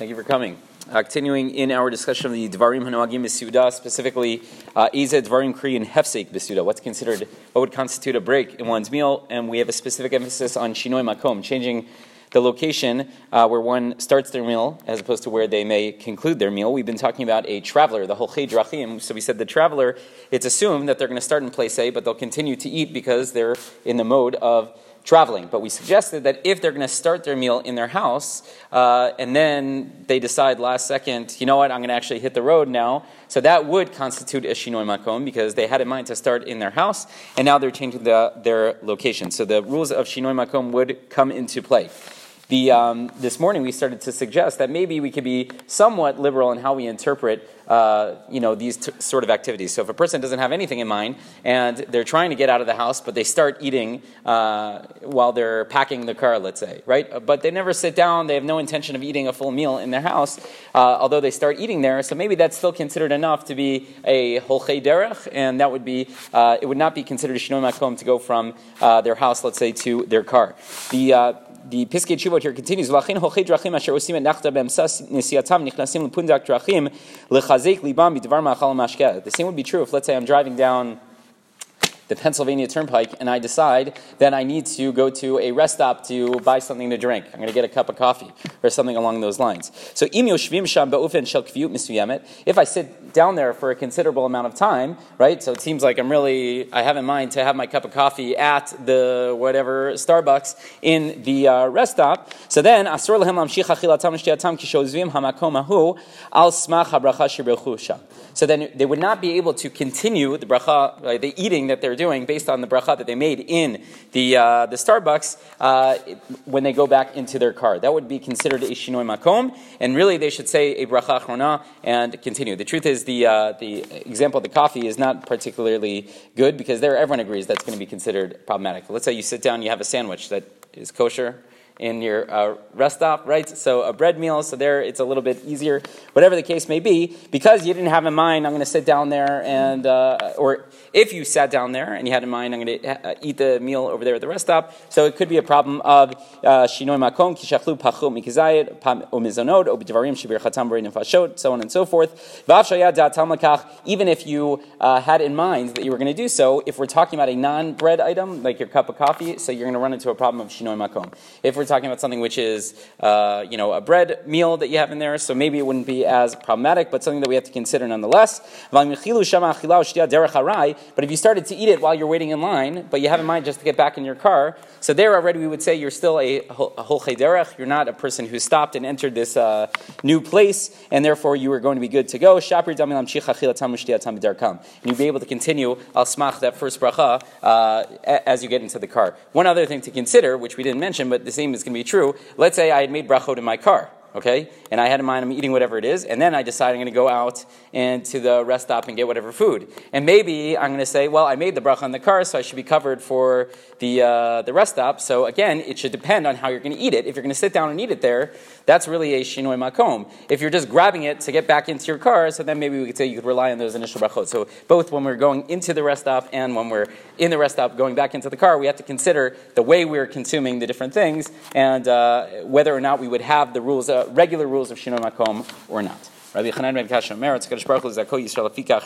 Thank you for coming. Uh, continuing in our discussion of the Dvarim Hanoagim B'Suda, specifically uh, Eza Dvarim Kri and Hefsek what's considered, what would constitute a break in one's meal, and we have a specific emphasis on Shinoi Makom, changing the location uh, where one starts their meal as opposed to where they may conclude their meal. We've been talking about a traveler, the Holchei Drachim. So we said the traveler, it's assumed that they're going to start in place A, but they'll continue to eat because they're in the mode of traveling. But we suggested that if they're going to start their meal in their house uh, and then they decide last second, you know what, I'm going to actually hit the road now, so that would constitute a shinoi makom because they had in mind to start in their house and now they're changing the, their location. So the rules of shinoi makom would come into play. The, um, this morning we started to suggest that maybe we could be somewhat liberal in how we interpret uh, you know, these t- sort of activities. So if a person doesn't have anything in mind and they're trying to get out of the house, but they start eating uh, while they're packing the car, let's say, right? But they never sit down, they have no intention of eating a full meal in their house, uh, although they start eating there. So maybe that's still considered enough to be a holchei derech, and that would be, uh, it would not be considered a shinoi makom to go from uh, their house, let's say, to their car. The the Piskei Teshuvot here continues. Drachim asher osim et nachta be'emsas nesiatam lepundak drachim lechazek libam ma'achal. The same would be true if, let's say, I'm driving down the Pennsylvania Turnpike and I decide that I need to go to a rest stop to buy something to drink. I'm going to get a cup of coffee or something along those lines. So if I sit down there for a considerable amount of time, right? So it seems like I'm really I have in mind to have my cup of coffee at the whatever Starbucks in the uh, rest stop. So then So then they would not be able to continue the bracha, uh, the eating that they're doing based on the bracha that they made in the, uh, the Starbucks uh, when they go back into their car. That would be considered a shinoi makom, and really they should say a bracha achrona and continue. The truth is the, uh, the example of the coffee is not particularly good because there everyone agrees that's going to be considered problematic. Let's say you sit down, you have a sandwich that is kosher, in your uh, rest stop, right? So a bread meal, so there it's a little bit easier. Whatever the case may be, because you didn't have in mind, I'm going to sit down there and, uh, or if you sat down there and you had in mind, I'm going to uh, eat the meal over there at the rest stop. So it could be a problem of uh, shinoi makom kishachlu pachot mikizayit umizonod obidvarim shibir chatam nefashot, so on and so forth. Even if you uh, had in mind that you were going to do so, if we're talking about a non-bread item like your cup of coffee, so you're going to run into a problem of shinoi makom. If we're talking about something which is, uh, you know, a bread meal that you have in there, so maybe it wouldn't be as problematic, but something that we have to consider nonetheless. But if you started to eat it while you're waiting in line, but you have in mind just to get back in your car, so there already we would say you're still a, holech derech. You're not a person who stopped and entered this uh, new place, and therefore you are going to be good to go. And you'll be able to continue al smach that first bracha uh, as you get into the car. One other thing to consider, which we didn't mention, but the same is to be true. Let's say I had made brachot in my car okay? And I had in mind I'm eating whatever it is, and then I decide I'm going to go out and to the rest stop and get whatever food. And maybe I'm going to say, well, I made the bracha on the car, so I should be covered for the uh, the rest stop. So again, it should depend on how you're going to eat it. If you're going to sit down and eat it there, that's really a shinoi makom. If you're just grabbing it to get back into your car, so then maybe we could say you could rely on those initial brachot. So both when we're going into the rest stop and when we're in the rest stop going back into the car, we have to consider the way we're consuming the different things and uh, whether or not we would have the rules. Regular rules of Shinoi Makom or not. Rabbi Chanan ben Kasha Mer, Tzkadosh Baruch Hu Zako Yisrael Afikach